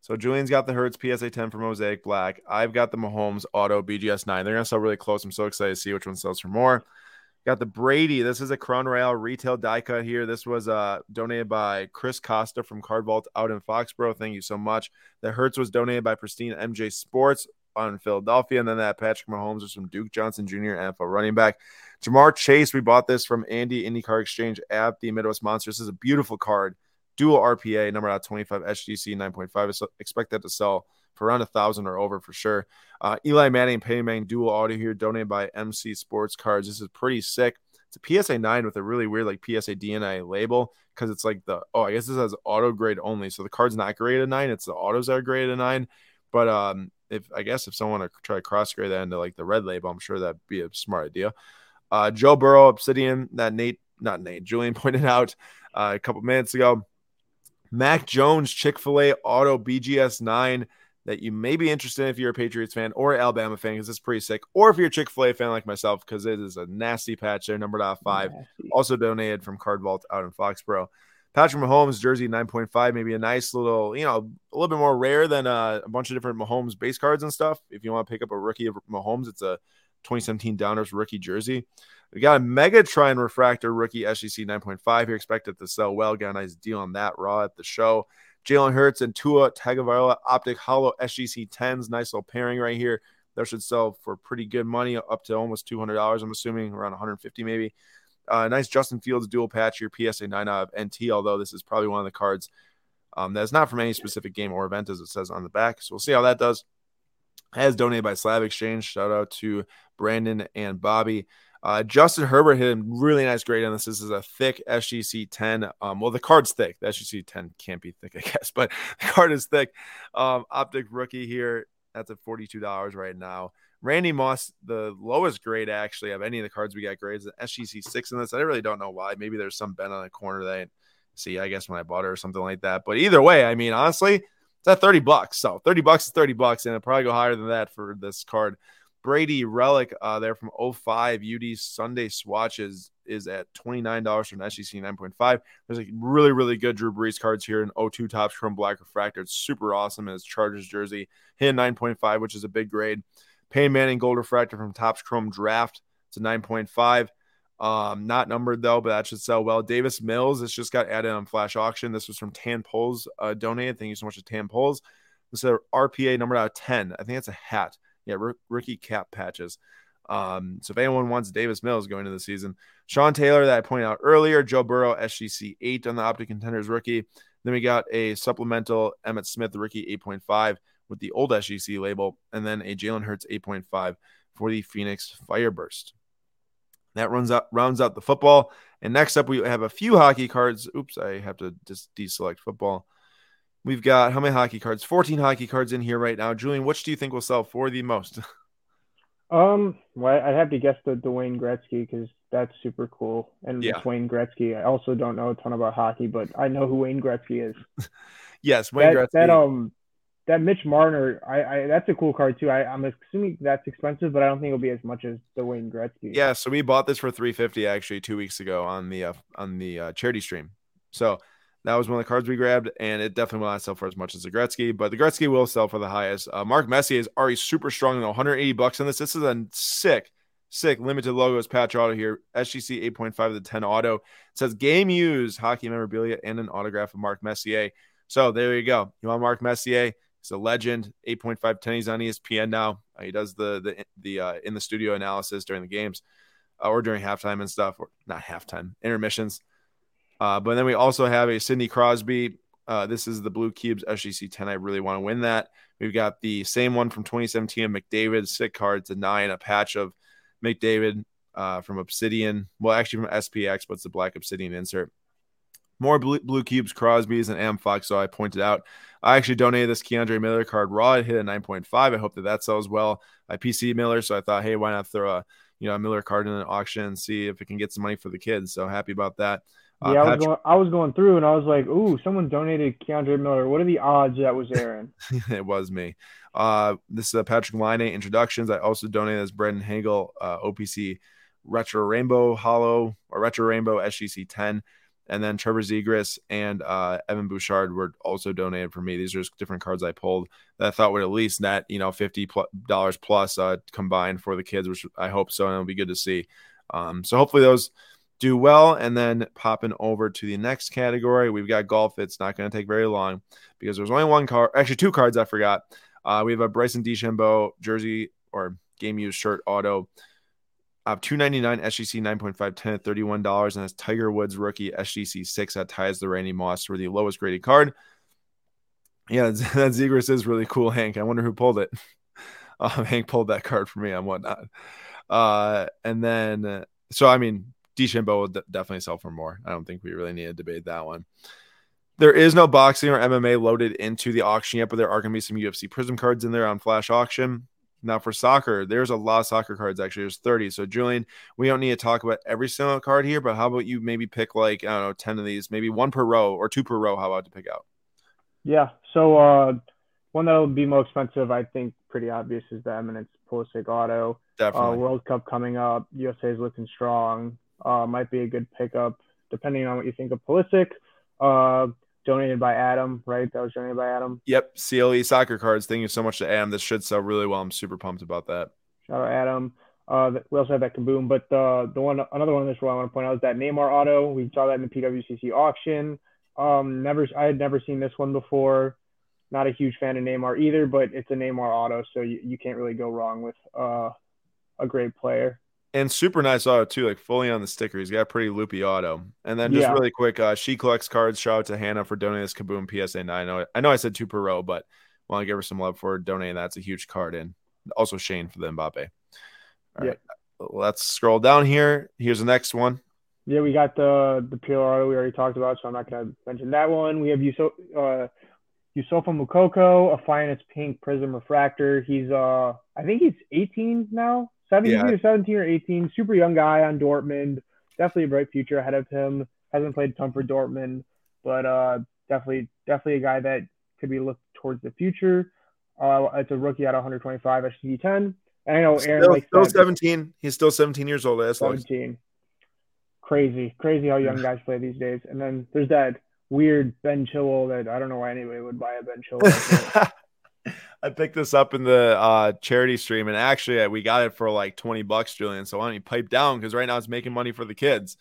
So Julian's got the Hurts PSA 10 for Mosaic Black. I've got the Mahomes Auto BGS 9. They're going to sell really close. I'm so excited to see which one sells for more. Got the Brady. This is a Crown Royale retail die cut here. This was uh, donated by Chris Costa from Card Vault out in Foxborough. Thank you so much. The Hurts was donated by Pristine MJ Sports on Philadelphia. And then that Patrick Mahomes is from Duke Johnson Jr., NFL running back. Ja'Marr Chase, we bought this from Andy Indy Card Exchange at the Midwest Monsters. This is a beautiful card dual RPA, number out 25 SGC 9.5. expect that to sell around a thousand or over for sure. Uh, Eli Manning, Manning dual auto here, donated by MC Sports Cards. This is pretty sick. It's a PSA 9 with a really weird like PSA DNA label because it's like the oh, I guess this has auto grade only. So the card's not graded a 9, it's the autos that are graded a 9. But um, if I guess if someone to try to cross grade that into like the red label, I'm sure that'd be a smart idea. Uh, Joe Burrow, Obsidian, that Nate, not Nate, Julian [laughs] pointed out uh, a couple minutes ago. Mac Jones Chick fil A Auto BGS 9 that you may be interested in if you're a Patriots fan or Alabama fan because it's pretty sick, or if you're a Chick fil A fan like myself because it is a nasty patch there, numbered out five. Nasty. Also donated from Card Vault out in Foxborough. Patrick Mahomes jersey 9.5, maybe a nice little, you know, a little bit more rare than uh, a bunch of different Mahomes base cards and stuff. If you want to pick up a rookie of Mahomes, it's a 2017 Donruss rookie jersey. We got a Megatron refractor rookie SGC 9.5 here. Expected to sell well. Got a nice deal on that raw at the show. Jalen Hurts and Tua Tagovailoa optic holo SGC 10s. Nice little pairing right here. That should sell for pretty good money, up to almost $200. I'm assuming around 150 maybe. Uh, nice Justin Fields dual patch here, PSA 9 out of NT, although this is probably one of the cards um, that's not from any specific game or event, as it says on the back. So we'll see how that does. As donated by Slab Exchange. Shout out to Brandon and Bobby. Uh, Justin Herbert hit a really nice grade on this. This is a thick SGC 10. Um, well, the card's thick. The SGC 10 can't be thick, [laughs] I guess, but the card is thick. Um, optic rookie here. That's at $42 right now. Randy Moss, the lowest grade actually of any of the cards we got grades, an SGC 6 in this. I really don't know why. Maybe there's some bent on the corner that I see, I guess, when I bought it or something like that. But either way, I mean, honestly, it's at 30 bucks. So 30 bucks is 30 bucks, and it'll probably go higher than that for this card. Brady Relic uh, there from 05 UD Sunday swatches is at $29 for an SGC 9.5. There's like really, really good Drew Brees cards here in 02 Topps Chrome Black Refractor. It's super awesome in his Chargers jersey. Hit 9.5, which is a big grade. Peyton Manning Gold Refractor from Topps Chrome Draft. It's a 9.5. Um, not numbered though, but that should sell well. Davis Mills, it's just got added on flash auction. This was from Tan Poles uh, donated. Thank you so much to Tan Poles. This is RPA numbered out of 10. I think it's a hat yeah, r- rookie cap patches. Um, so if anyone wants Davis Mills going into the season, Sean Taylor that I pointed out earlier, Joe Burrow SGC eight on the Optic Contenders rookie. Then we got a supplemental Emmitt Smith rookie 8.5 with the old SGC label, and then a Jalen Hurts 8.5 for the Phoenix Fireburst. That runs out rounds out the football. And next up, we have a few hockey cards. Oops, I have to just deselect football. We've got how many hockey cards? 14 hockey cards in here right now. Julian, which do you think will sell for the most? [laughs] Um, well, I'd have to guess the Dwayne Gretzky because that's super cool. And yeah. Wayne Gretzky. I also don't know a ton about hockey, but I know who Wayne Gretzky is. [laughs] yes, Wayne that, Gretzky. That um, that Mitch Marner, I, I that's a cool card too. I, I'm assuming that's expensive, but I don't think it'll be as much as the Wayne Gretzky. Yeah, so we bought this for 350 actually two weeks ago on the uh, on the uh, charity stream. So that was one of the cards we grabbed, and it definitely will not sell for as much as the Gretzky, but the Gretzky will sell for the highest. Uh, Mark Messier is already super strong, 180 bucks on this. This is a sick, sick limited logos patch auto here. SGC 8.5 to 10 auto. It says game use hockey memorabilia and an autograph of Mark Messier. So there you go. You want Mark Messier? He's a legend. 8.5 10. He's on ESPN now. Uh, he does the the the uh, in the studio analysis during the games uh, or during halftime and stuff, or not halftime intermissions. Uh, but then we also have a Sidney Crosby. Uh, this is the Blue Cubes SGC 10. I really want to win that. We've got the same one from 2017 of McDavid, sick card to nine, a patch of McDavid uh, from Obsidian. Well, actually from SPX, but it's the black Obsidian insert. More blue, blue cubes, Crosby's, and Am Fox. So I pointed out. I actually donated this K'Andre Miller card raw. It hit a 9.5. I hope that that sells well. I PC Miller, so I thought, hey, why not throw a you know a Miller card in an auction and see if it can get some money for the kids. So happy about that. Uh, yeah, I was, going, I was going through and I was like, ooh, someone donated K'Andre Miller. What are the odds that was Aaron? [laughs] it was me. Uh, this is a Patrik Laine introductions. I also donated as Brandon Hagel, uh, OPC Retro Rainbow Holo or Retro Rainbow SGC 10. And then Trevor Zegras and uh, Evan Bouchard were also donated for me. These are just different cards I pulled that I thought would at least net, you know, fifty dollars plus uh, combined for the kids, which I hope so, and it'll be good to see. Um, so hopefully those do well. And then popping over to the next category, we've got golf. It's not going to take very long because there's only one card, actually, two cards I forgot. Uh, we have a Bryson DeChambeau jersey or game used shirt auto. Uh, 299 SGC 9.5 10 at $31 and that's Tiger Woods rookie SGC 6 that ties the Randy Moss for the lowest graded card. Yeah, [laughs] that Zegras is really cool, Hank. I wonder who pulled it. [laughs] Um, Hank pulled that card for me and whatnot. Uh, and then, so I mean, DeChambeau will d- definitely sell for more. I don't think we really need to debate that one. There is no boxing or MMA loaded into the auction yet, but there are going to be some UFC Prizm cards in there on flash auction. Now for soccer, there's a lot of soccer cards actually. There's 30. So Julian, we don't need to talk about every single card here, but how about you maybe pick like I don't know 10 of these, maybe one per row or two per row. How about to pick out? Yeah. So uh, one that will be more expensive, I think, pretty obvious is the Eminence Pulisic Auto. Definitely. Uh, World Cup coming up. USA is looking strong uh, might be a good pickup depending on what you think of Pulisic. Uh, donated by Adam, right? That was donated by Adam. Yep, CLE soccer cards. Thank you so much to Adam. This should sell really well. I'm super pumped about that. Shout out Adam. Uh, we also have that Kaboom, but the the one another one in this row I want to point out is that Neymar auto. We saw that in the PWCC auction. Um, never I had never seen this one before. Not a huge fan of Neymar either, but it's a Neymar auto, so you, you can't really go wrong with uh, a great player and super nice auto too, like fully on the sticker. He's got a pretty loopy auto. And then just yeah. really quick, uh, she collects cards. Shout out to Hannah for donating this Kaboom PSA nine. I know, I know I said two per row, but want to give her some love for donating. That's a huge card, and also Shane for the Mbappe. All yeah. right, let's scroll down here. Here's the next one. Yeah, we got the the PLR auto we already talked about, so I'm not gonna mention that one. We have Yuso, uh, Youssoufa Moukoko, a finest pink prism refractor. He's uh, I think he's 18 now 17 yeah. or 17 or 18, super young guy on Dortmund. Definitely a bright future ahead of him. Hasn't played a ton for Dortmund, but uh, definitely definitely a guy that could be looked towards the future. Uh, it's a rookie at 125 SGC 10. And I know Aaron still, still that, 17. He's still 17 years old. That's 17. Crazy, crazy how young guys play these days. And then there's that weird Ben Chilwell that I don't know why anybody would buy a Ben Chilwell. [laughs] I picked this up in the uh, charity stream, and actually, uh, we got it for like twenty bucks, Julian. So why don't you pipe down? Because right now it's making money for the kids.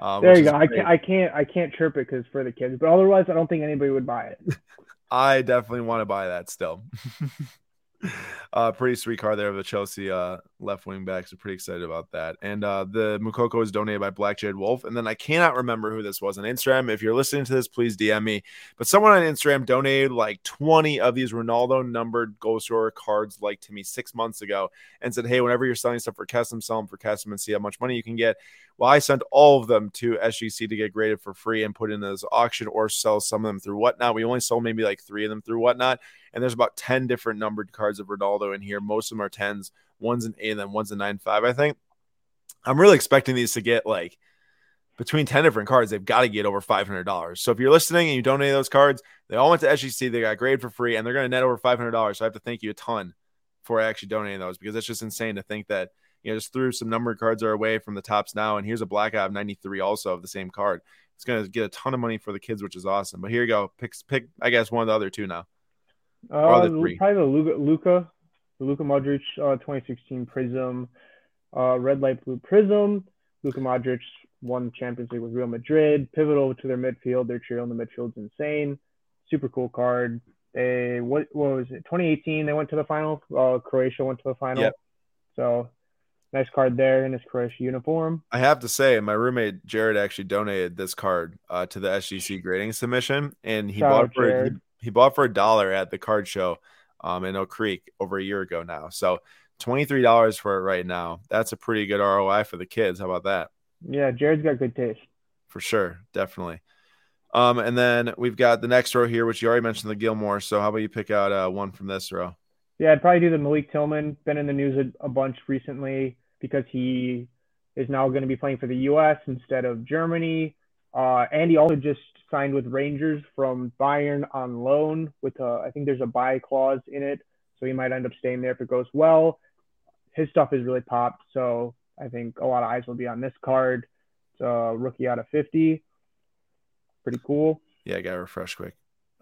Uh, there you go. I can't, I can't, I can't chirp it because for the kids, but otherwise, I don't think anybody would buy it. [laughs] I definitely want to buy that still. [laughs] [laughs] uh, pretty sweet card there of the Chelsea uh, left wing back. So pretty excited about that. And uh, the Moukoko was donated by Black Jade Wolf. And then I cannot remember who this was on Instagram. If you're listening to this, please DM me. But someone on Instagram donated like 20 of these Ronaldo numbered goal scorer cards like to me six months ago and said, hey, whenever you're selling stuff for Kesem, sell them for Kesem and see how much money you can get. Well, I sent all of them to SGC to get graded for free and put in this auction or sell some of them through whatnot. We only sold maybe like three of them through whatnot. And there's about 10 different numbered cards of Ronaldo in here. Most of them are 10s, one's an 8, and then one's a 9 5, I think. I'm really expecting these to get like between 10 different cards, they've got to get over $500. So if you're listening and you donate those cards, they all went to SGC. They got graded for free and they're going to net over $500. So I have to thank you a ton for actually donating those because it's just insane to think that, you know, just threw some numbered cards are away from the Topps now. And here's a black eye of 93 also of the same card. It's going to get a ton of money for the kids, which is awesome. But here you go. Pick, pick I guess, one of the other two now. Uh, probably the Luka, Luka, the Luka Modric uh, 2016 Prizm, uh, Red Light Blue Prizm. Luka Modric won Champions League with Real Madrid, pivotal to their midfield. Their trio in the midfield's insane. Super cool card. They what what was it? 2018 they went to the final. Uh, Croatia went to the final. Yep. So nice card there in his Croatia uniform. I have to say, my roommate Jared actually donated this card uh, to the SGC grading submission, and he Shout bought for he, he, bought for a dollar at the card show um, in Oak Creek over a year ago now. So twenty three dollars for it right now. That's a pretty good ROI for the kids. How about that? Yeah, Jared's got good taste. For sure, definitely. Um, and then we've got the next row here, which you already mentioned the Gilmour. So how about you pick out uh, one from this row? Yeah, I'd probably do the Malik Tillman. Been in the news a, a bunch recently because he is now going to be playing for the U.S. instead of Germany. Uh, and he also just signed with Rangers from Bayern on loan with a, I think there's a buy clause in it. So he might end up staying there if it goes well. His stuff is really popped. So I think a lot of eyes will be on this card. It's a rookie out of 50. Pretty cool. Yeah, I got to refresh quick.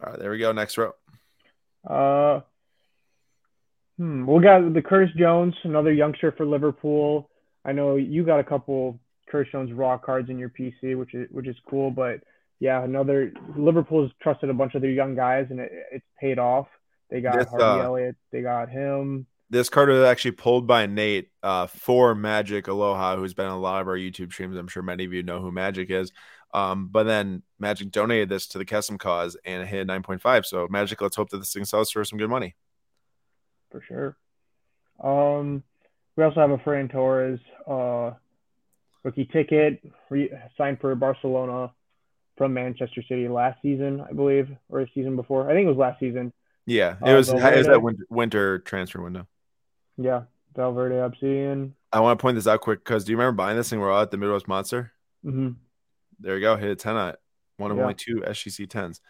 All right, there we go. Next row. Uh, hmm, we got the Curtis Jones, another youngster for Liverpool. I know you got a couple Curtis Jones raw cards in your PC, which is which is cool. But yeah, another Liverpool's trusted a bunch of their young guys, and it, it's paid off. They got Harvey uh, Elliott, they got him this card was actually pulled by Nate uh, for Magic Aloha, who's been on a lot of our YouTube streams. I'm sure many of you know who Magic is. Um, but then Magic donated this to the Kesem cause and it hit 9.5. So Magic, let's hope that this thing sells for some good money. For sure. Um, we also have a Ferran Torres uh, rookie ticket re- signed for Barcelona from Manchester City last season, I believe, or a season before. I think it was last season. Yeah, it was. Uh, it was that winter, winter transfer window. Yeah, Valverde Obsidian. I want to point this out quick because do you remember buying this thing? We're all at the Midwest Monster. Mm-hmm. There you go. Hit a 10 on it. One of yeah. only two SGC 10s.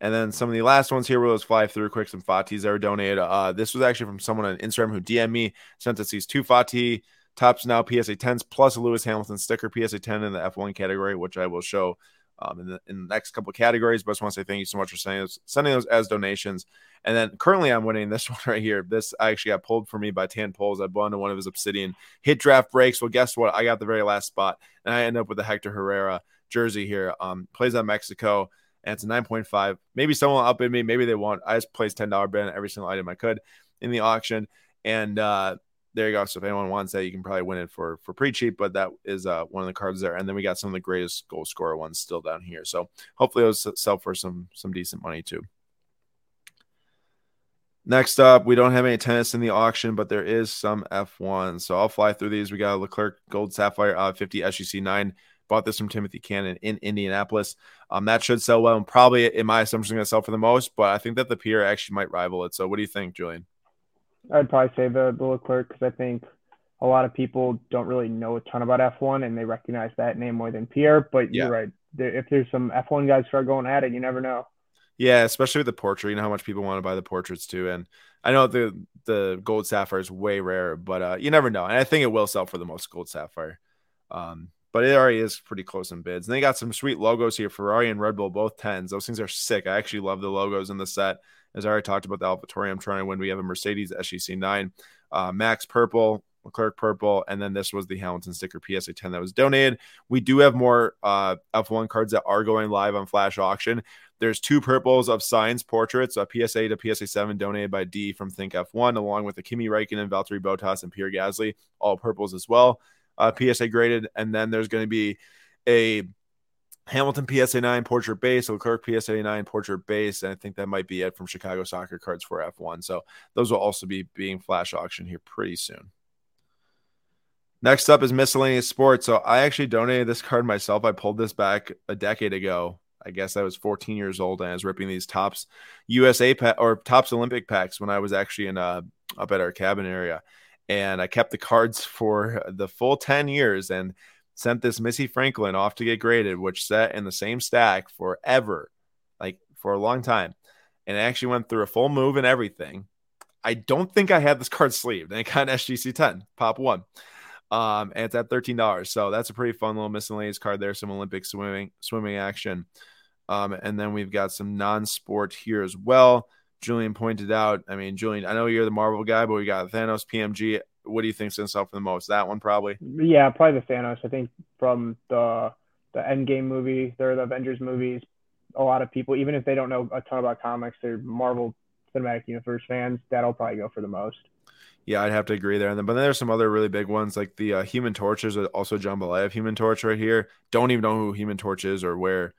And then some of the last ones here will just fly through quick. Some Fatis that were donated. Uh, this was actually from someone on Instagram who DM'd me, sent us these two Fati Topps Now PSA 10s plus a Lewis Hamilton sticker PSA 10 in the F1 category, which I will show um, in, the, in the next couple of categories. But I just want to say thank you so much for sending those, sending those as donations. And then currently I'm winning this [laughs] one right here. This I actually got pulled for me by Tan Poles. I won one of his Obsidian hit draft breaks. Well, guess what? I got the very last spot, and I end up with the Hector Herrera jersey here. Um, plays on Mexico, and it's a 9.5. Maybe someone will outbid me. Maybe they won't. I just placed $10 bid on every single item I could in the auction. And uh, there you go. So if anyone wants that, you can probably win it for for pretty cheap. But that is uh, one of the cards there. And then we got some of the greatest goal scorer ones still down here. So hopefully those sell for some some decent money too. Next up, we don't have any tennis in the auction, but there is some F1. So I'll fly through these. We got Leclerc Gold Sapphire uh, 50 SGC 9. Bought this from Timothy Cannon in Indianapolis. Um, that should sell well and probably, in my assumption, going to sell for the most. But I think that the Pierre actually might rival it. So what do you think, Julian? I'd probably say the, the Leclerc because I think a lot of people don't really know a ton about F1 and they recognize that name more than Pierre. But yeah. you're right. If there's some F1 guys start going at it, you never know. Yeah, especially with the portrait. You know how much people want to buy the portraits too. And I know the the gold sapphire is way rare, but uh, you never know. And I think it will sell for the most gold sapphire. Um, but it already is pretty close in bids. And they got some sweet logos here. Ferrari and Red Bull, both tens. Those things are sick. I actually love the logos in the set. As I already talked about the AlphaTauri, I'm trying to win. We have a Mercedes SGC9, uh, Max Purple, Leclerc purple, and then this was the Hamilton sticker PSA 10 that was donated. We do have more uh, F1 cards that are going live on Flash Auction. There's two purples of Sainz portraits, a PSA to PSA 7 donated by D from Think F1, along with the Kimi Räikkönen, Valtteri Bottas, and Pierre Gasly, all purples as well, uh, PSA graded. And then there's going to be a Hamilton PSA 9 portrait base, Leclerc PSA 9 portrait base, and I think that might be it from Chicago Soccer Cards for F1. So those will also be being flash auction here pretty soon. Next up is miscellaneous sports. So I actually donated this card myself. I pulled this back a decade ago. I guess I was 14 years old and I was ripping these Topps USA pa- or Topps Olympic packs when I was actually in uh, up at our cabin area, and I kept the cards for the full 10 years and sent this Missy Franklin off to get graded, which sat in the same stack forever, like for a long time, and it actually went through a full move and everything. I don't think I had this card sleeved, and it got an SGC 10 pop one. Um, and it's at thirteen dollars. So that's a pretty fun little miscellaneous card there. Some Olympic swimming swimming action. Um, and then we've got some non-sport here as well. Julian pointed out. I mean, Julian, I know you're the Marvel guy, but we got Thanos PMG. What do you think stands out for the most? That one probably. Yeah, probably the Thanos. I think from the the Endgame movie, they're the Avengers movies. A lot of people, even if they don't know a ton about comics, they're Marvel Cinematic Universe fans. That'll probably go for the most. Yeah, I'd have to agree there. And then, but then there's some other really big ones like the uh, Human Torch is also jambalaya of Human Torch right here. Don't even know who Human Torch is or where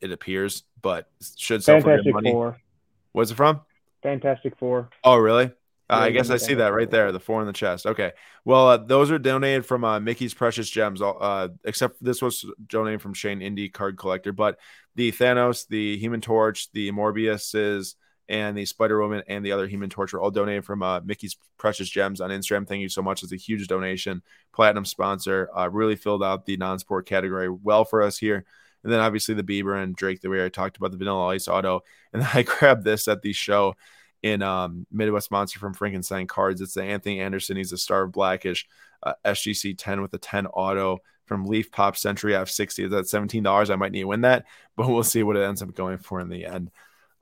it appears, but should sell Fantastic for good money. Four. What's it from? Fantastic Four. Oh, really? Uh, I guess I see that right there, the four in the chest. Okay, well, uh, those are donated from uh, Mickey's Precious Gems. Uh, except this was donated from Shane Indie Card Collector, but the Thanos, the Human Torch, the Morbiuses, and the Spider Woman and the other Human Torch are all donated from uh, Mickey's Precious Gems on Instagram. Thank you so much. It's a huge donation. Platinum sponsor. Uh, really filled out the non sport category well for us here. And then obviously the Bieber and Drake that we already talked about, the Vanilla Ice Auto. [laughs] And I grabbed this at the show in um, Midwest Monster from Frankenstein Cards. It's the Anthony Anderson. He's a star of black-ish uh, SGC 10 with a 10 auto from Leaf Pop Century F60. Is that $17? I might need to win that, [laughs] but we'll see what it ends up going for in the end.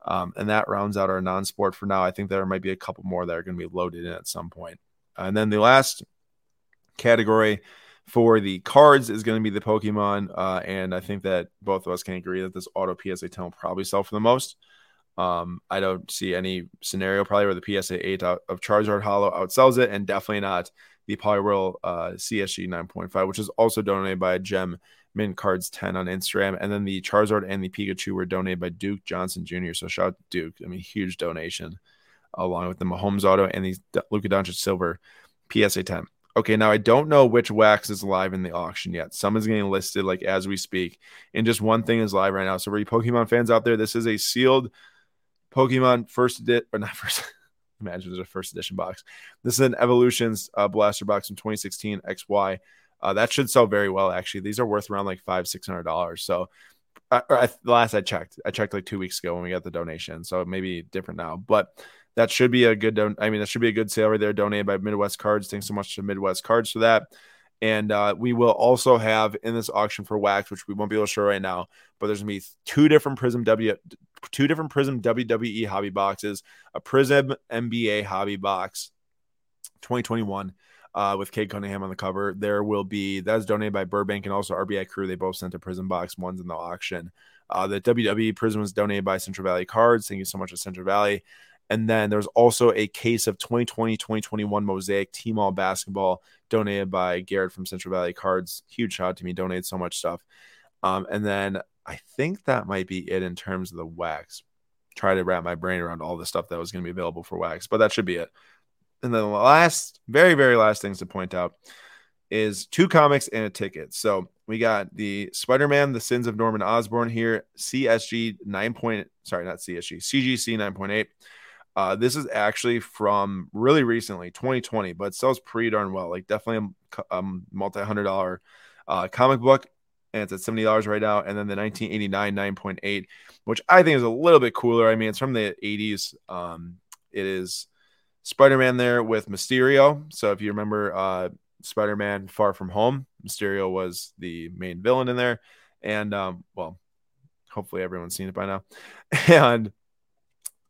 Um, and that rounds out our non sport for now. I think there might be a couple more that are going to be loaded in at some point. And then the last category for the cards is going to be the Pokemon. Uh, and I think that both of us can agree that this auto PSA 10 will probably sell for the most. Um, I don't see any scenario probably where the PSA 8 out of Charizard Holo outsells it, and definitely not the Poliwhirl uh, CSG 9.5, which is also donated by Gem Mint Cards 10 on Instagram. And then the Charizard and the Pikachu were donated by Duke Johnson Jr. So shout out to Duke. I mean, huge donation along with the Mahomes auto and the Luka Doncic Silver PSA 10. Okay, now I don't know which wax is live in the auction yet. Some is getting listed like as we speak, and just one thing is live right now. So for you Pokemon fans out there, this is a sealed Pokemon first edition or not first. [laughs] imagine there's a first edition box. This is an Evolutions uh, blaster box from 2016 XY. Uh, that should sell very well. Actually, these are worth around like five, six hundred dollars. So, I, the last I checked, I checked like two weeks ago when we got the donation. So it maybe different now, but that should be a good. Don- I mean, that should be a good sale right there. Donated by Midwest Cards. Thanks so much to Midwest Cards for that. And uh, we will also have in this auction for wax, which we won't be able to show right now, but there's gonna be two different Prizm W, two different Prizm WWE hobby boxes, a Prizm NBA hobby box, 2021 uh, with Cade Cunningham on the cover. There will be that's donated by Burbank and also RBI Crew. They both sent a Prizm box. One's in the auction. Uh, the WWE Prizm was donated by Central Valley Cards. Thank you so much to Central Valley. And then there's also a case of 2020 2021 Mosaic TMall Basketball donated by Garrett from Central Valley Cards. Huge shout out to me, donated so much stuff. Um, and then I think that might be it in terms of the wax. Try to wrap my brain around all the stuff that was going to be available for wax, but that should be it. And then the last, very, very last things to point out is two comics and a ticket. So we got the Spider-Man: The Sins of Norman Osborn here, CSG nine point, sorry, not CSG, CGC nine point eight. Uh, this is actually from really recently, 2020, but sells pretty darn well. Like definitely a um, multi-hundred dollar uh, comic book, and it's at seventy dollars right now. And then the 1989 9.8, which I think is a little bit cooler. I mean, it's from the 80s. Um, it is Spider Man there with Mysterio. So if you remember uh, Spider Man Far From Home, Mysterio was the main villain in there. And um, well, hopefully everyone's seen it by now. [laughs] And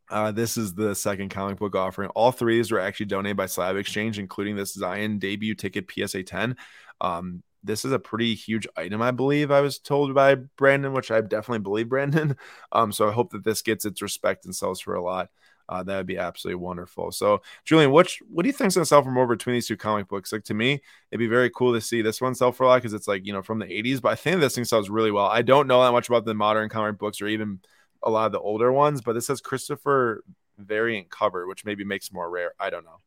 Uh, this is the second comic book offering. All three these were actually donated by Slab Exchange, including this Zion debut ticket PSA 10. Um, this is a pretty huge item, I believe. I was told by Brandon, which I definitely believe [laughs] Brandon. Um, so I hope that this gets its respect and sells for a lot. Uh, that would be absolutely wonderful. So, Julian, what what do you think's gonna sell for more between these two comic books? Like to me, it'd be very cool to see this one sell for a lot because it's like you know from the '80s. But I think this thing sells really well. I don't know that much about the modern comic books or even a lot of the older ones, but this says Christopher variant cover, which maybe makes more rare. I don't know.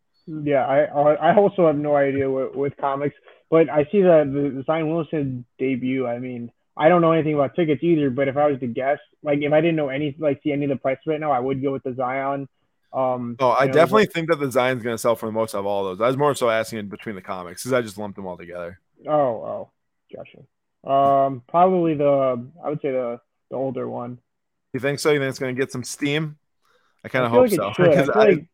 Yeah, I I also have no idea with, with comics, but I see the the Zion Williamson debut. I mean, I don't know anything about tickets either, but if I was to guess, like if I didn't know any like see any of the prices right now, I would go with the Zion. Um, oh, I know, definitely think that the Zion's going to sell for the most of all those. I was more so asking in between the comics because I just lumped them all together. Oh, oh, gotcha. Um, probably the I would say the the older one. You think so? You think it's going to get some steam? I kind of hope like so. I, I, like,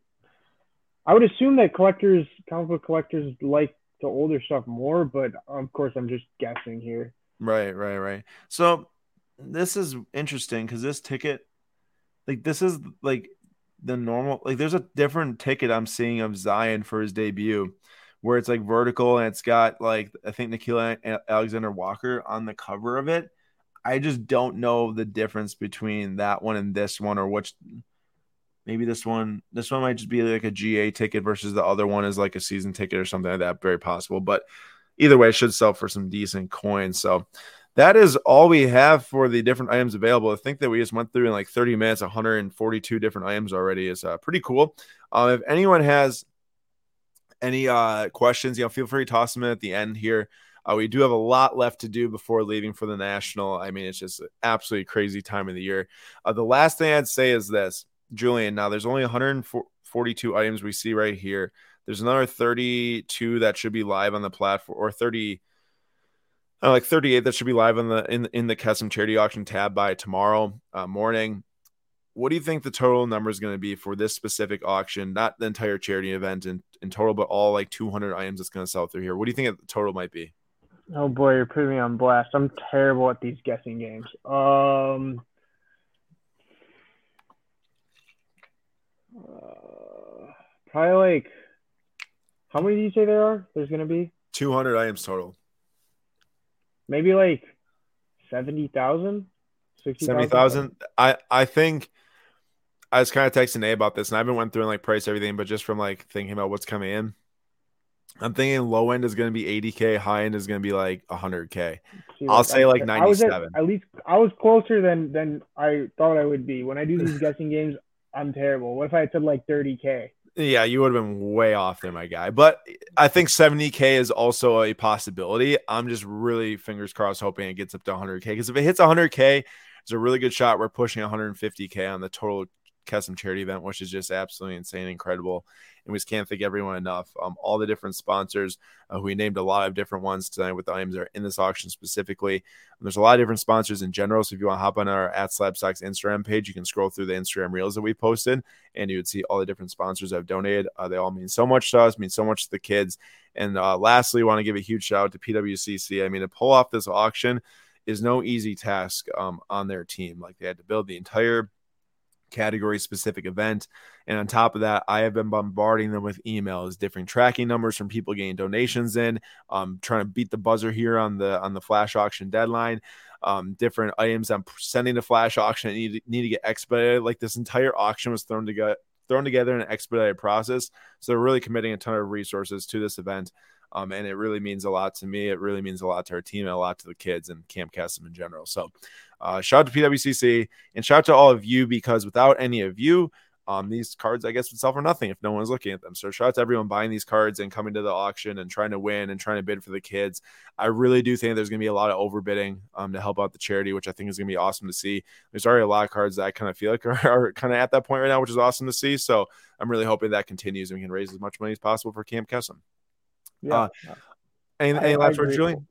I would assume that collectors, comic book collectors, like the older stuff more, but of course, I'm just guessing here. Right, right, right. So this is interesting because this ticket, like, this is like the normal. Like, there's a different ticket I'm seeing of Zion for his debut, where it's like vertical and it's got like I think Nickeil Alexander Walker on the cover of it. I just don't know the difference between that one and this one, or which maybe this one this one might just be like a GA ticket versus the other one is like a season ticket or something like that. Very possible, but either way, it should sell for some decent coins. So that is all we have for the different items available. I think that we just went through in like 30 minutes, 142 different items already is uh, pretty cool. Um, if anyone has any uh, questions, you know, feel free to toss them in at the end here. Uh, we do have a lot left to do before leaving for the national. I mean, it's just absolutely crazy time of the year. Uh, the last thing I'd say is this, Julian. Now, there's only 142 items we see right here. There's another 32 that should be live on the platform, or 30, uh, like 38 that should be live on the in in the Kesem charity auction tab by tomorrow uh, morning. What do you think the total number is going to be for this specific auction? Not the entire charity event in, in total, but all like 200 items that's going to sell through here. What do you think the total might be? Oh boy, you're putting me on blast. I'm terrible at these guessing games. Um, uh, probably like how many do you say there are? There's gonna be 200 items total. Maybe like 70,000, 70,000. I I think I was kind of texting Nate about this, and I haven't went through and like price everything, but just from like thinking about what's coming in, I'm thinking low end is going to be 80k, high end is going to be like 100k. See, I'll say like 97. At, at, least I was closer than than I thought I would be. When I do these [laughs] guessing games, I'm terrible. What if I had said like 30k? Yeah, you would have been way off there, my guy. But I think 70k is also a possibility. I'm just really fingers crossed hoping it gets up to 100k because if it hits 100k, it's a really good shot. We're pushing 150k on the total Kesem charity event, which is just absolutely insane, incredible and we just can't thank everyone enough. Um, all the different sponsors uh, we named a lot of different ones tonight with the items that are in this auction specifically. And there's a lot of different sponsors in general. So if you want to hop on our at Slabstox Instagram page, you can scroll through the Instagram reels that we posted, and you would see all the different sponsors have donated. Uh, they all mean so much to us, mean so much to the kids. And uh, lastly, want to give a huge shout out to PWCC. I mean, to pull off this auction is no easy task um, on their team. Like they had to build the entire category specific event. And on top of that, I have been bombarding them with emails, different tracking numbers from people getting donations in, um, trying to beat the buzzer here on the on the flash auction deadline. Um, different items I'm sending to flash auction need, need to get expedited. Like this entire auction was thrown together thrown together in an expedited process. So they're really committing a ton of resources to this event. Um, and it really means a lot to me. It really means a lot to our team and a lot to the kids and Camp Kesem in general. So uh, shout out to PWCC and shout out to all of you because without any of you, um, these cards, I guess, would sell for nothing if no one's looking at them. So shout out to everyone buying these cards and coming to the auction and trying to win and trying to bid for the kids. I really do think there's going to be a lot of overbidding um, to help out the charity, which I think is going to be awesome to see. There's already a lot of cards that I kind of feel like [laughs] are, are kind of at that point right now, which is awesome to see. So I'm really hoping that continues and we can raise as much money as possible for Camp Kesem. Yeah. Uh, any, any last words, Julian?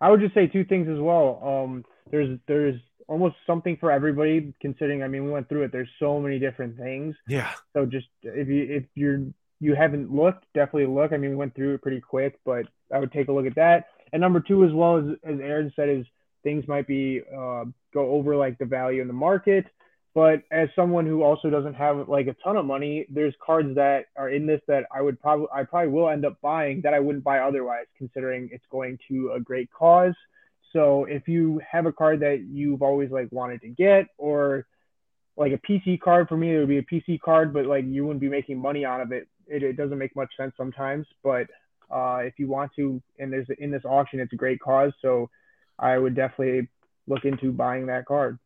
I would just say two things as well. Um, there's there's almost something for everybody considering i mean we went through it. There's so many different things. Yeah. So just if you if you're you haven't looked definitely look. I mean we went through it pretty quick but i would take a look at that. And number two as well as as aaron said is things might be uh, go over like the value in the market. But as someone who also doesn't have like a ton of money, there's cards that are in this that I would probably I probably will end up buying that I wouldn't buy otherwise, considering it's going to a great cause. So if you have a card that you've always like wanted to get, or like a PC card for me, it would be a PC card, but like you wouldn't be making money out of it. It, it doesn't make much sense sometimes. But uh, if you want to, and there's in this auction, it's a great cause. So I would definitely look into buying that card.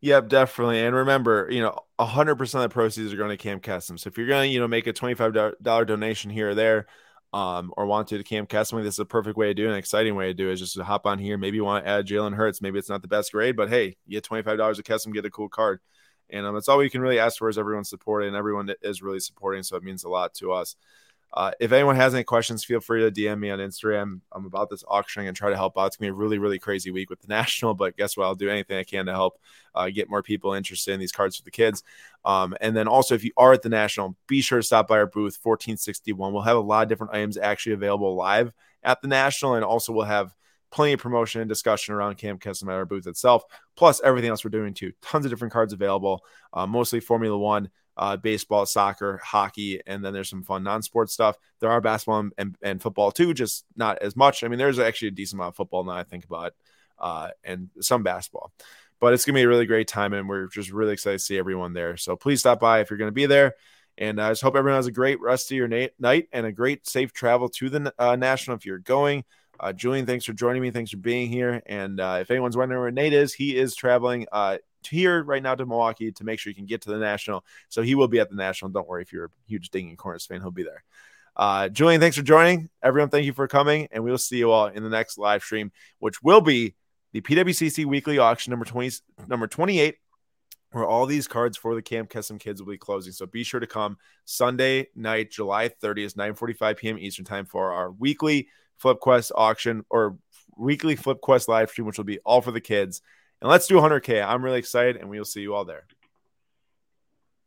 Yep, definitely. And remember, you know, 100% of the proceeds are going to Camp Kesem. So if you're going to, you know, make a $25 donation here or there, um, or want to to Camp Kesem, this is a perfect way to do it, an exciting way to do it is just to hop on here. Maybe you want to add Jalen Hurts. Maybe it's not the best grade, but hey, you get $25 a Kesem, get a cool card. And um, that's all we can really ask for is everyone supporting, and everyone is really supporting. So it means a lot to us. Uh, if anyone has any questions, feel free to DM me on Instagram. I'm about this auctioning and try to help out. It's gonna be a really, really crazy week with the [laughs] national, but guess what? I'll do anything I can to help uh, get more people interested in these cards for the kids. Um, and then also, if you are at the national, be sure to stop by our booth 1461. We'll have a lot of different items actually available live at the national, and also we'll have plenty of promotion and discussion around Camp Kesem at our booth itself, plus everything else we're doing too. Tons of different cards available, uh, mostly Formula One uh, baseball, soccer, hockey, and then there's some fun non-sport stuff. There are basketball and, and, football too, just not as much. I mean, there's actually a decent amount of football now I think about, uh, and some basketball. But it's gonna be a really great time, and we're just really excited to see everyone there. So please stop by if you're gonna be there. And I just hope everyone has a great rest of your na- night and a great safe travel to the uh, national if you're going. Uh, Julian, thanks for joining me. Thanks for being here. And uh, if anyone's wondering where Nate is, he is traveling uh, here right now to Milwaukee to make sure you can get to the national. So he will be at the national. Don't worry if you're a huge Dinging Corners fan, he'll be there. Uh, Julian, thanks for joining. Everyone, thank you for coming, and we will see you all in the next live stream, which will be the PWCC weekly auction number 20, number 28, where all these cards for the Camp Kesem Kids will be closing. So be sure to come Sunday night, July 30th, 9:45 p.m. Eastern Time for our weekly Flip Quest auction or weekly Flip Quest live stream, which will be all for the kids. And let's do 100K. I'm really excited, and we will see you all there.